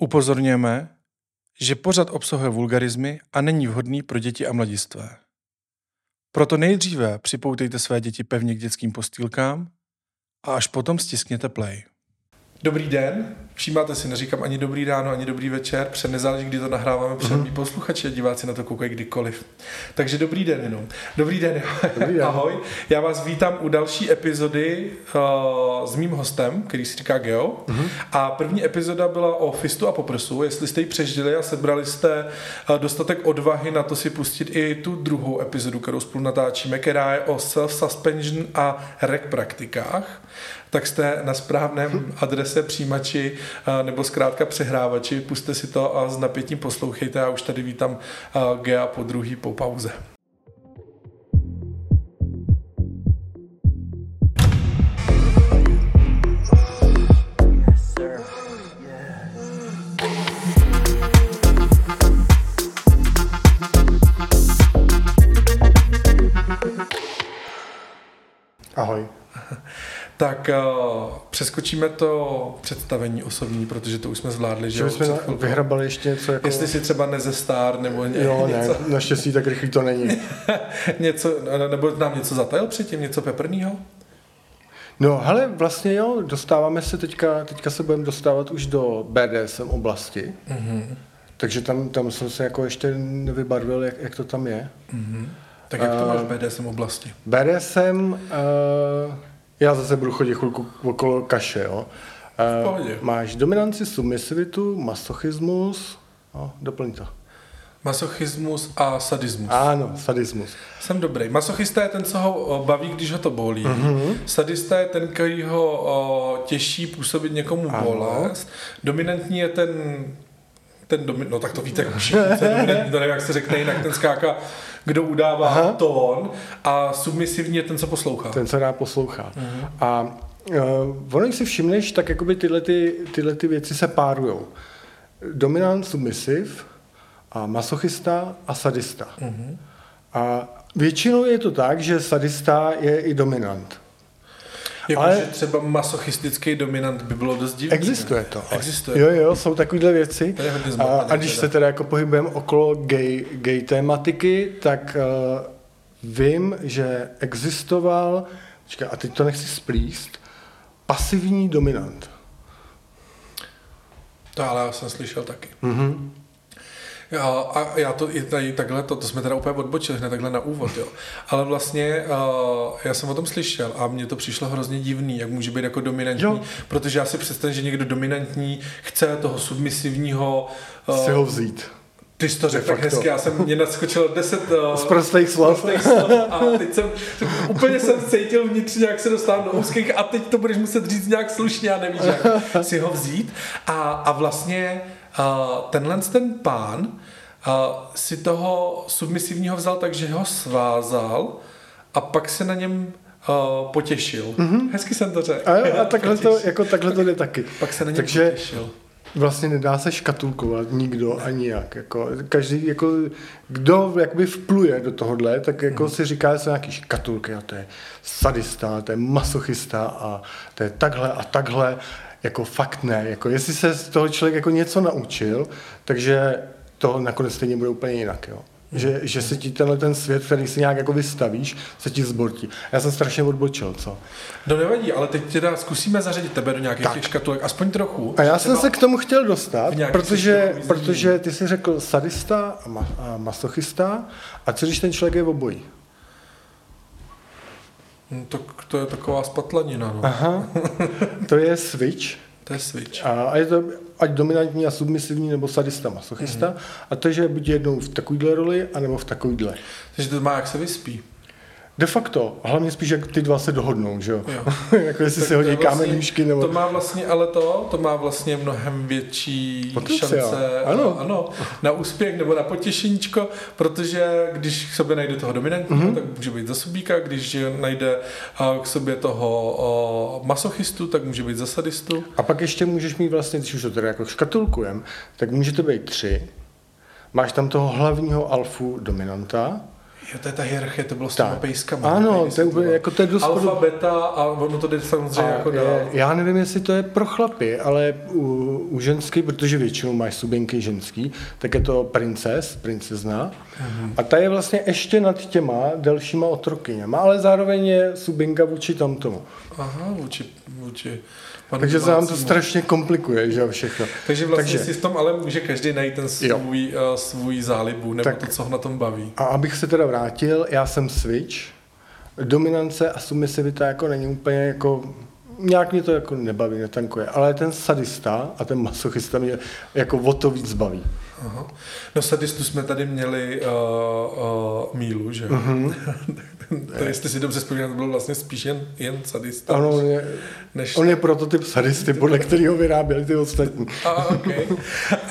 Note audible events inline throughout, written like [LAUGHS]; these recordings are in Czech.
Upozorňujeme, že pořad obsahuje vulgarizmy a není vhodný pro děti a mladistvé. Proto nejdříve připoutejte své děti pevně k dětským postýlkám a až potom stiskněte play. Dobrý den, všímáte si, neříkám ani dobrý ráno, ani dobrý večer, před nezáleží, kdy to nahráváme, před mm. posluchači a diváci na to koukají kdykoliv. Takže dobrý den jenom. Dobrý den, Dobrý den. ahoj. Já vás vítám u další epizody uh, s mým hostem, který si říká Geo. Mm. A první epizoda byla o fistu a poprsu. Jestli jste ji přežili a sebrali jste uh, dostatek odvahy na to si pustit i tu druhou epizodu, kterou spolu natáčíme, která je o self-suspension a rek praktikách, tak jste na správném adrese [LAUGHS] přijímači uh, nebo zkrátka přehrávači. Puste si to a s napětím poslouchejte. Já už tady vítám uh, Gea po druhý po pauze. Ahoj. Tak uh, přeskočíme to představení osobní, protože to už jsme zvládli. Že, jo, chvilkou. vyhrabali ještě něco jako... Jestli si třeba nezestár nebo ně, Jo, ne, něco, naštěstí tak rychlý to není. [LAUGHS] něco, nebo nám něco zatajil předtím, něco peprného? No, hele, vlastně jo, dostáváme se teďka, teďka se budeme dostávat už do BDSM oblasti, Mm-hmm. takže tam, tam jsem se jako ještě nevybarvil, jak, jak to tam je. Mm-hmm. Tak jak to máš v BDSM oblasti? BDSM, uh, já zase budu chodit chvilku okolo kaše, jo. Pohodě. máš dominanci, submisivitu, masochismus, no, doplň to. Masochismus a sadismus. Ano, sadismus. Jsem dobrý. Masochista je ten, co ho o, baví, když ho to bolí. Mhm. Mm-hmm. Sadista je ten, který ho o, těší působit někomu Ano. bolest. Dominantní je ten, ten domi- no tak to víte jak všichni, co [LAUGHS] to nevím, jak se řekne jinak, ten skáka, kdo udává Aha. Aha. tón a submisivní je ten, co poslouchá. Ten se rád poslouchá. Mhm. A uh, ono, když si všimneš, tak jakoby tyhle, ty, tyhle ty věci se párujou. Dominant, submisiv, a masochista a sadista. Mhm. A většinou je to tak, že sadista je i dominant. Jako, Ale- že třeba masochistický dominant by bylo dost divný. Existuje to. ale- Existuje. Jo, jo, jsou takovéhle věci. To je hodně A, a když teda. se teda jako pohybujeme okolo gay, gay tématiky, tak uh, vím, že existoval, počkej, a teď to nechci splíst, pasivní dominant. To ale já jsem slyšel taky. Mhm. Já, a já to i tady takhle, to, to jsme teda úplně odbočili hned takhle na úvod, jo. Ale vlastně uh, já jsem o tom slyšel a mně to přišlo hrozně divný, jak může být jako dominantní, Jo. protože já si představím, že někdo dominantní chce toho submisivního uh, Si ho vzít. ty jsi to řekl tak hezky, já jsem, mě naskočilo deset uh, Z prostých slov. slov a teď jsem, úplně jsem cítil vnitřně, jak se dostávám do úzkých a teď to budeš muset říct nějak slušně a nevíš, jak si ho vzít. A, a vlastně tenhle ten pán si toho submisivního vzal tak, že ho svázal a pak se na něm uh, potěšil. Mm-hmm. Hezky jsem to řekl. A, jo, a [LAUGHS] takhle, to, jako takhle to jde taky. Pak se na něm Takže potěšil. vlastně nedá se škatulkovat nikdo ani jak. Jako, každý, jako, kdo jakoby vpluje do tohohle, tak jako Mhm. si říká, že jsou nějaký škatulky a to je sadista, to je masochista a to je takhle a takhle. Jako fakt ne. Jako, jestli se z toho člověk jako něco naučil, takže to nakonec stejně bude úplně jinak. Jo. Že, že se ti tenhle ten svět, který si nějak jako vystavíš, se ti zbortí. Já jsem strašně odbočil, co? No nevadí, ale teď teda zkusíme zařadit tebe do nějakých Tak. těch škatulek, aspoň trochu. A já jsem se k tomu chtěl dostat, protože, protože ty jsi řekl sadista a, ma, a masochista. A co když ten člověk je obojí? No, to, to je taková spatlanina, no. Aha, [LAUGHS] to je switch. To je switch. A, a je to ať dominantní a submisivní, nebo sadista, masochista. Mhm. Mm-hmm. A to je, že je buď jednou v takovýhle roli, anebo v takovýhle. Takže to má, jak se vyspí. De facto, hlavně spíš, jak ty dva se dohodnou, že jo? Jo. [LAUGHS] jako jestli Tak si to hodí kámen vlastně- líšky, nebo... To má vlastně, ale to, to má vlastně mnohem větší Potenciál. šance Ano. ano, na úspěch nebo na potěšeníčko, protože když k sobě najde toho dominantního, Mhm. mm-hmm. tak může být za subíka, když najde k sobě toho masochistu, tak může být za sadistu. A pak ještě můžeš mít vlastně, když už to teda jako škatulkujem, tak můžete být tři. Máš tam toho hlavního alfu dominanta, Jo, to je ta hierarchie, to bylo s těma pejskama. Ano, to je úplně, jako to je dost Alfa, beta a ono to jde samozřejmě a jako je, dál. Já nevím, jestli to je pro chlapy, ale u, u ženský, protože většinou máš subinky ženský, tak je to princes, princezna. Mhm. A ta je vlastně ještě nad těma delšíma otrokyněma, ale zároveň je subinka vůči tamtomu. Aha, vůči, vůči panu Takže se nám to strašně komplikuje, že všechno. Takže vlastně Takže- si v tom ale může každý najít ten svůj, uh, svůj zálibu, nebo Tak- to, co ho na tom baví. A abych se teda vrátil, já jsem switch. Dominance a submisivita jako není úplně jako nějak mě to jako nebaví, netankuje, ale ten sadista a ten masochista mě jako o to víc baví. Aha. No sadistu jsme tady měli uh, uh, Mílu, že? Mhm. [LAUGHS] [LAUGHS] to jestli si dobře vzpomínám, to byl vlastně spíš jen, jen sadista. Ano, on je, než... on je prototyp sadisty, podle kterého vyráběli ty ostatní. [LAUGHS] A, okay.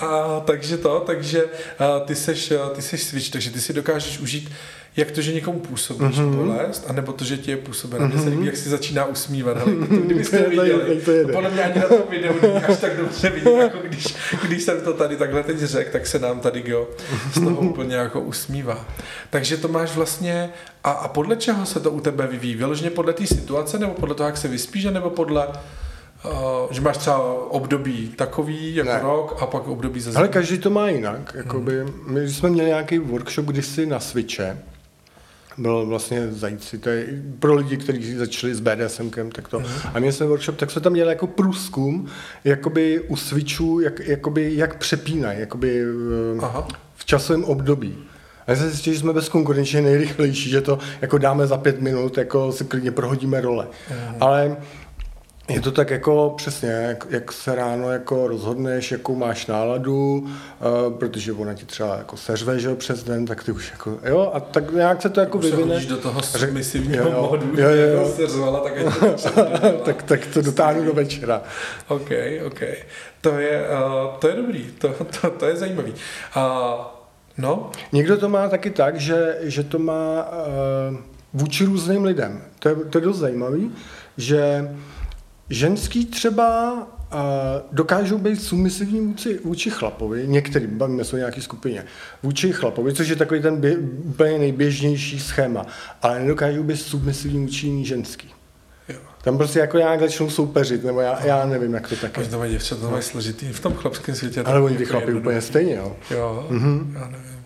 a takže to, takže a, ty seš, a, ty seš switch, takže ty si dokážeš užít jak to, že někomu působíš Mhm. mm-hmm. bolest, anebo to, že ti je působeno. Mm-hmm. Mně se líbí, jak si začíná usmívat. Hele, to, [LAUGHS] kdybyste To je- viděli, to jede. podle mě ani na tom videu není až tak dobře vidět, jako když, když jsem to tady takhle teď řekl, tak se nám tady Geo z toho úplně jako usmívá. Takže to máš vlastně, a, a podle čeho se to u tebe vyvíjí? Vyloženě podle té situace, nebo podle toho, jak se vyspíš, nebo podle Uh, že máš třeba období takový jako Ne. rok a pak období zase. Ale každý to má jinak. Jakoby, my jsme měli nějaký workshop kdysi na Switche, byl vlastně zajíci, to je pro lidi, kteří začali s BDSMkem, tak to. A měli jsme workshop, tak jsme tam měli jako průzkum, jakoby u switchů, jak, jakoby, jak přepínají, jakoby eh, Aha. v časovém období. A jsem zjistil, že jsme bezkonkurenčně nejrychlejší, že to jako dáme za pět minut, jako si klidně prohodíme role. Ale je to tak jako přesně, jak, jak se ráno jako rozhodneš, jakou máš náladu, uh, protože ona ti třeba jako seřve, že přes den, tak ty už jako, jo, a tak nějak se to jako Už vyvine. do toho submisivního jo, jo. modu, Jo, jo, jo. se řvala, tak to [LAUGHS] tak tak, tak to dotáhnu do večera. OK, OK. To je, uh, to je dobrý, to, to, to je zajímavý. Uh, no, Někdo to má taky tak, že, že to má uh, vůči různým lidem. To je, to je dost zajímavý, že ženský třeba uh, dokážou být submisivní vůči, vůči chlapovi, některý, bavíme se o nějaké skupině, vůči chlapovi, což je takový ten bě, úplně nejběžnější schéma, ale nedokážou být submisivní vůči jiný ženský. jo. Tam prostě jako nějak začnou soupeřit, nebo já, já nevím, jak to tak je. To mají děvčata, to mají složitý. V tom chlapském světě Ale oni ty chlapy úplně stejně, jo. Jo, Mhm. já nevím.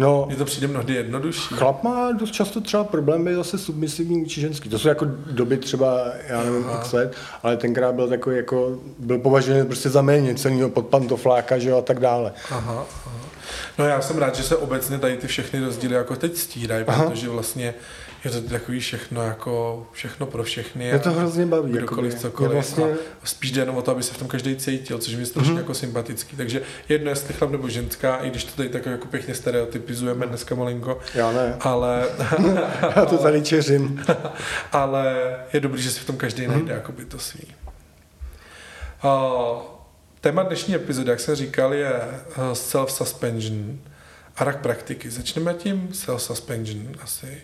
No, Mně to přijde mnohdy jednodušší. Chlap má dost často třeba problémy zase submisivní vůči ženský. To jsou jako doby třeba, já nevím, Aha. x let, ale tenkrát byl takový jako, byl považovaný prostě za méně cenýho pod pantofláka, že jo, a tak dále. Aha, aha. No já jsem rád, že se obecně tady ty všechny rozdíly jako teď stírají, protože vlastně je to takový všechno jako všechno pro všechny. Mě to hrozně baví. Kdokoliv, jakoby. cokoliv. Je vlastně, A spíš jde jenom o to, aby se v tom každý cítil, což mi je strašně Mhm. jako sympatický. Takže jedno, jestli chlap nebo ženská, i když to tady tak jako pěkně stereotypizujeme dneska malinko, já ne, ale, [LAUGHS] já to tady čeřím. [LAUGHS] ale je dobrý, že si v tom každý Mhm. najde jakoby to svý. Uh, téma dnešní epizody, jak jsem říkal, je uh, self-suspension a rak praktiky. Začneme tím self-suspension asi.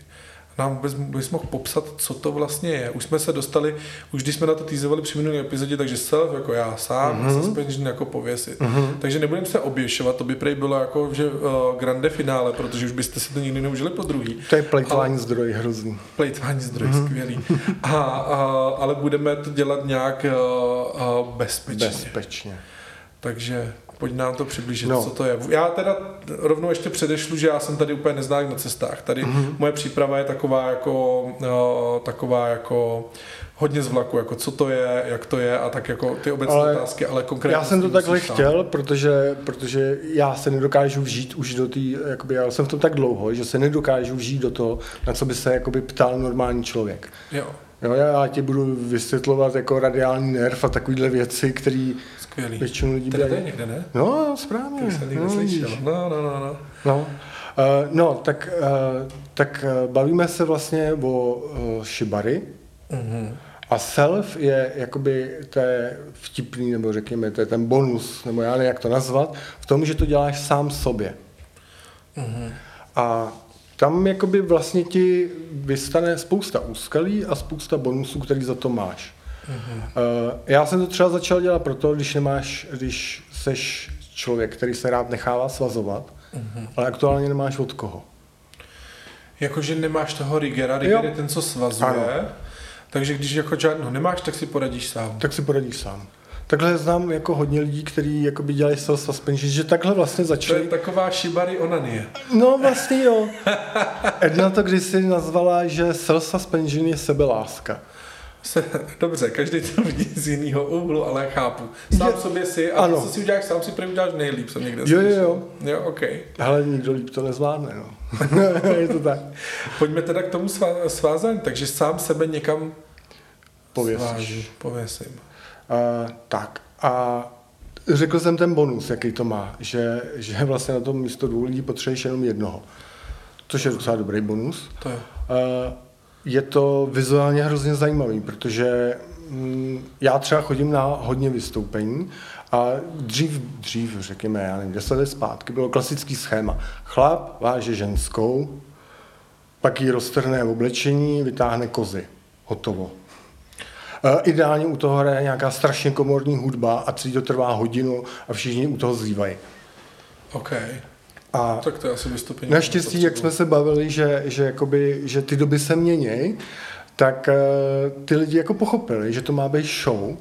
Nám vůbec bys mohl popsat, co to vlastně je. Už jsme se dostali, už když jsme na to týzovali při minulé epizodě, takže self jako já sám, Mhm. mm-hmm. suspension jako pověsit. Mhm. Takže nebudeme se oběšovat, to by prej bylo jako, že uh, grande finále, protože už byste si to nikdy neužili po druhý. To je plejtování zdroj hrozný. Plejtvání zdroj, Mhm. mm-hmm. skvělý. A, a, ale budeme to dělat nějak uh, uh, bezpečně. Bezpečně. Takže pojď nám to přiblížit, No. no. co to je. Já teda rovnou ještě předešlu, že já jsem tady úplně neznalý na cestách. Tady Mhm. mm-hmm. moje příprava je taková jako, uh, taková jako hodně z vlaku, jako co to je, jak to je a tak jako ty obecné Ale otázky, ale konkrétně. Já jsem to takhle sám. chtěl, protože, protože já se nedokážu vžít už do té, jakoby já jsem v tom tak dlouho, že se nedokážu vžít do toho, na co by se jakoby ptal normální člověk. Jo, Jo, já ti budu vysvětlovat jako radiální nerv a takovéhle věci, které skvělý. většinu lidí Teda to je dělají. někde, ne? No, správně. To jsem nikdy no, slyšel. No, no, no, no. No, uh, no tak, uh, tak uh, bavíme se vlastně o uh, šibary Mhm. a self je jakoby, to je vtipný, nebo řekněme, to je ten bonus, nebo já nevím, jak to nazvat, v tom, že to děláš sám sobě. Mhm. A tam jakoby vlastně ti vystane spousta úskalí a spousta bonusů, který za to máš. Mhm. Uh, já jsem to třeba začal dělat proto, když nemáš, když seš člověk, který se rád nechává svazovat, Mhm. ale aktuálně nemáš od koho. Jakože nemáš toho rigera, riger je ten, co svazuje. Ano. Takže když jako žádnou nemáš, tak si poradíš sám. Tak si poradíš sám. Takhle znám jako hodně lidí, kteří jakoby dělají self suspension, že takhle vlastně začali. To je taková shibari onanie. No [LAUGHS] vlastně jo. Edna to kdysi nazvala, že self suspension je sebeláska. Se, [LAUGHS] dobře, každý to vidí z jiného úhlu, ale chápu. Sám je, sobě si, a ano. co si uděláš sám, si první uděláš nejlíp, jsem někde Jo, jo, jo. Jo, OK. Ale nikdo líp to nezvládne, no. [LAUGHS] je to tak. Pojďme teda k tomu svázání, takže sám sebe někam pověsíš. pověsím. Uh, tak a řekl jsem ten bonus, jaký to má, že, že vlastně na tom místo dvou lidí potřebuješ jenom jednoho. Což je docela dobrý bonus. To je. Uh, je to vizuálně hrozně zajímavý, protože mm, já třeba chodím na hodně vystoupení a dřív, dřív, řekněme, já nevím, deset let zpátky, bylo klasický schéma. Chlap váže ženskou, pak jí roztrhne v oblečení, vytáhne kozy. Hotovo. E, ideálně u toho hraje nějaká strašně komorní hudba a celý to trvá hodinu a všichni u toho zývají. OK. A tak to je asi vystoupení. Naštěstí, jak jsme se bavili, že, že, jakoby, že ty doby se mění, tak uh, ty lidi jako pochopili, že to má být show.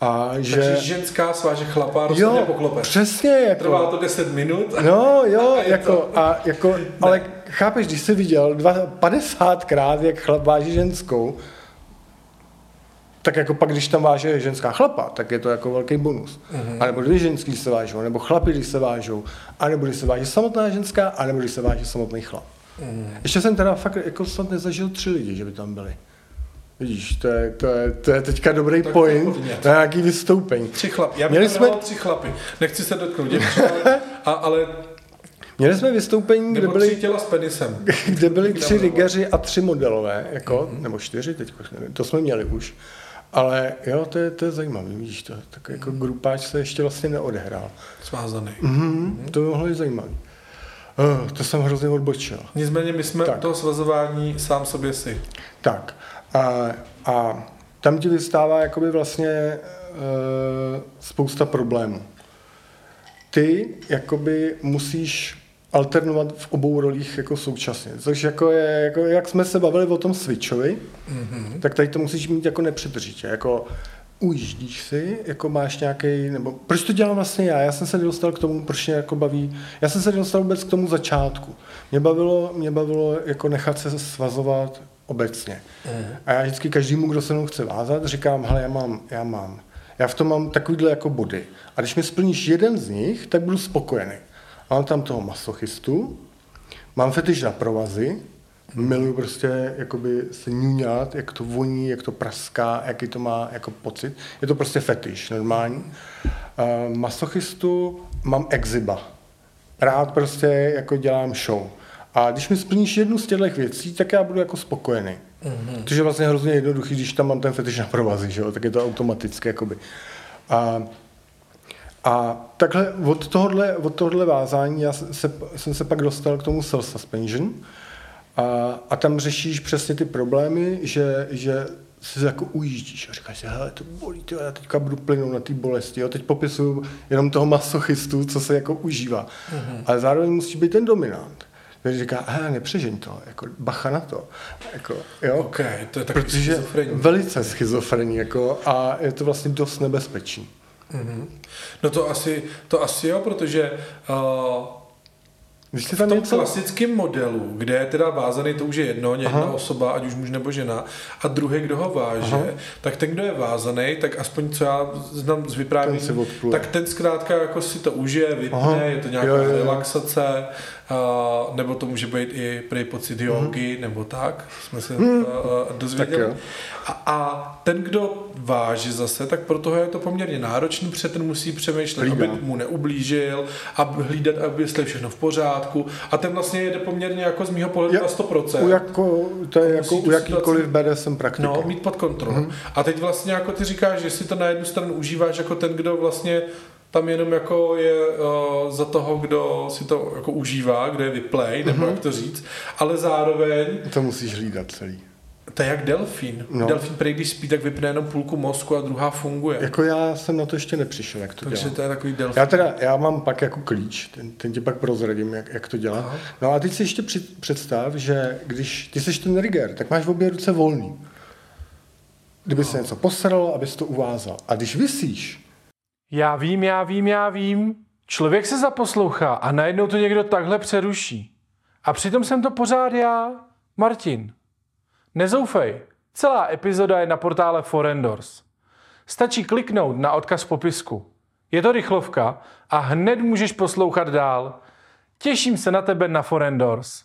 A že... Takže ženská sváže chlapa jo, poklope. přesně. Jako... Trvá to 10 minut. No, jo, [LAUGHS] a jako, to... a jako, ale chápeš, když jsi viděl 50 krát, jak chlap váží ženskou, tak jako pak, když tam váže ženská chlapa, tak je to jako velký bonus. Mm-hmm. A nebo když ženský se vážou, nebo chlapi, když se vážou, a nebo když se váží samotná ženská, a nebo když se váží samotný chlap. Mm. Ještě jsem teda fakt jako snad nezažil tři lidi, že by tam byli. Vidíš, to je, to je, to je teďka dobrý tak point na nějaký vystoupení. Tři chlapy. Já bych Měli jsme... tři chlapy. Nechci se dotknout děvče, ale, [LAUGHS] a, ale Měli jsme vystoupení, kde byly, těla s penisem. [LAUGHS] kde byli tři rigeři a tři modelové, jako, mm-hmm. nebo čtyři, teď, to jsme měli už. Ale jo, to je, to je zajímavé, víš, to, tak jako mm. grupáč se ještě vlastně neodehrál. Svázaný. Mm-hmm, mm. To by mohlo být zajímavé. Uh, to jsem hrozně odbočil. Nicméně my jsme tak. toho svazování sám sobě si. Tak. A, a tam ti vystává jakoby vlastně uh, spousta problémů. Ty jakoby musíš alternovat v obou rolích jako současně. Což jako je, jako, jak jsme se bavili o tom switchovi, mm-hmm. tak tady to musíš mít jako nepřetržitě. Jako ujíždíš si, jako máš nějaký, nebo proč to dělám vlastně já? Já jsem se dostal k tomu, proč mě jako baví, já jsem se dostal vůbec k tomu začátku. Mě bavilo, mě bavilo jako nechat se svazovat obecně. Mm. A já vždycky každému, kdo se mnou chce vázat, říkám, hele, já mám, já mám, já v tom mám takovýhle jako body. A když mi splníš jeden z nich, tak budu spokojený. Mám tam toho masochistu, mám fetiš na provazy, miluji prostě jakoby se ňuňat, jak to voní, jak to praská, jaký to má jako pocit. Je to prostě fetiš normální. Uh, masochistu mám exhiba. Rád prostě jako dělám show. A když mi splníš jednu z těchto věcí, tak já budu jako spokojený. Mm-hmm. Což je vlastně hrozně jednoduchý, když tam mám ten fetiš na provazy, že jo? tak je to automaticky. Jakoby. A a takhle od tohohle, od tohohle vázání já se, jsem se pak dostal k tomu self-suspension a, a tam řešíš přesně ty problémy, že, že se jako ujíždíš a říkáš si, hele, to bolí, tyjo, já teďka budu plynout na té bolesti. Jo? Teď popisuju jenom toho masochistu, co se jako užívá. Mm-hmm. Ale zároveň musí být ten dominant. Takže říká, hele, nepřežeň to, jako bacha na to. Jako, jo? Okay, to je Protože schizofrení. velice schizofrení, jako, a je to vlastně dost nebezpečný. Mm-hmm. No to asi, to asi jo, protože uh, v tom něco... klasickém modelu, kde je teda vázaný, to už je jedno, jedna Aha. osoba, ať už muž nebo žena, a druhý, kdo ho váže, Aha. tak ten, kdo je vázaný, tak aspoň co já znám z vyprávění, tak ten zkrátka jako si to užije, vypne, Aha. je to nějaká jo, jo, jo. relaxace, uh, nebo to může být i prý pocit mhm. jogy, hmm. nebo tak, jsme se hmm. uh, dozvěděli. A, a ten, kdo váží zase, tak pro toho je to poměrně náročný, protože ten musí přemýšlet, Hlídá. aby mu neublížil, aby hlídat, aby jestli je všechno v pořádku. A ten vlastně jede poměrně jako z mýho pohledu na 100%. U jako, to je jako u jakýkoliv BDSM praktiky. No, mít pod kontrolou. Mm-hmm. A teď vlastně jako ty říkáš, že si to na jednu stranu užíváš jako ten, kdo vlastně tam jenom jako je uh, za toho, kdo si to jako užívá, kdo je vyplay, nebo mm-hmm. jak to říct, ale zároveň... To musíš hlídat celý. To je jak delfín. No. No. Delfín, prý, když spí, tak vypne jenom půlku mozku a druhá funguje. Jako já jsem na to ještě nepřišel, jak to Takže dělám. to je takový delfín. Já teda, já mám pak jako klíč, ten, ten ti pak prozradím, jak, jak to dělá. Aha. No a teď si ještě při, představ, že když ty seš ten riger, tak máš v obě ruce volný. Kdyby se něco posralo, abys to uvázal. A když vysíš, Já vím, já vím, já vím. Člověk se zaposlouchá a najednou to někdo takhle přeruší. A přitom jsem to pořád já, Martin. Nezoufej, celá epizoda je na portále Forendors. Stačí kliknout na odkaz v popisku. Je to rychlovka a hned můžeš poslouchat dál. Těším se na tebe na Forendors.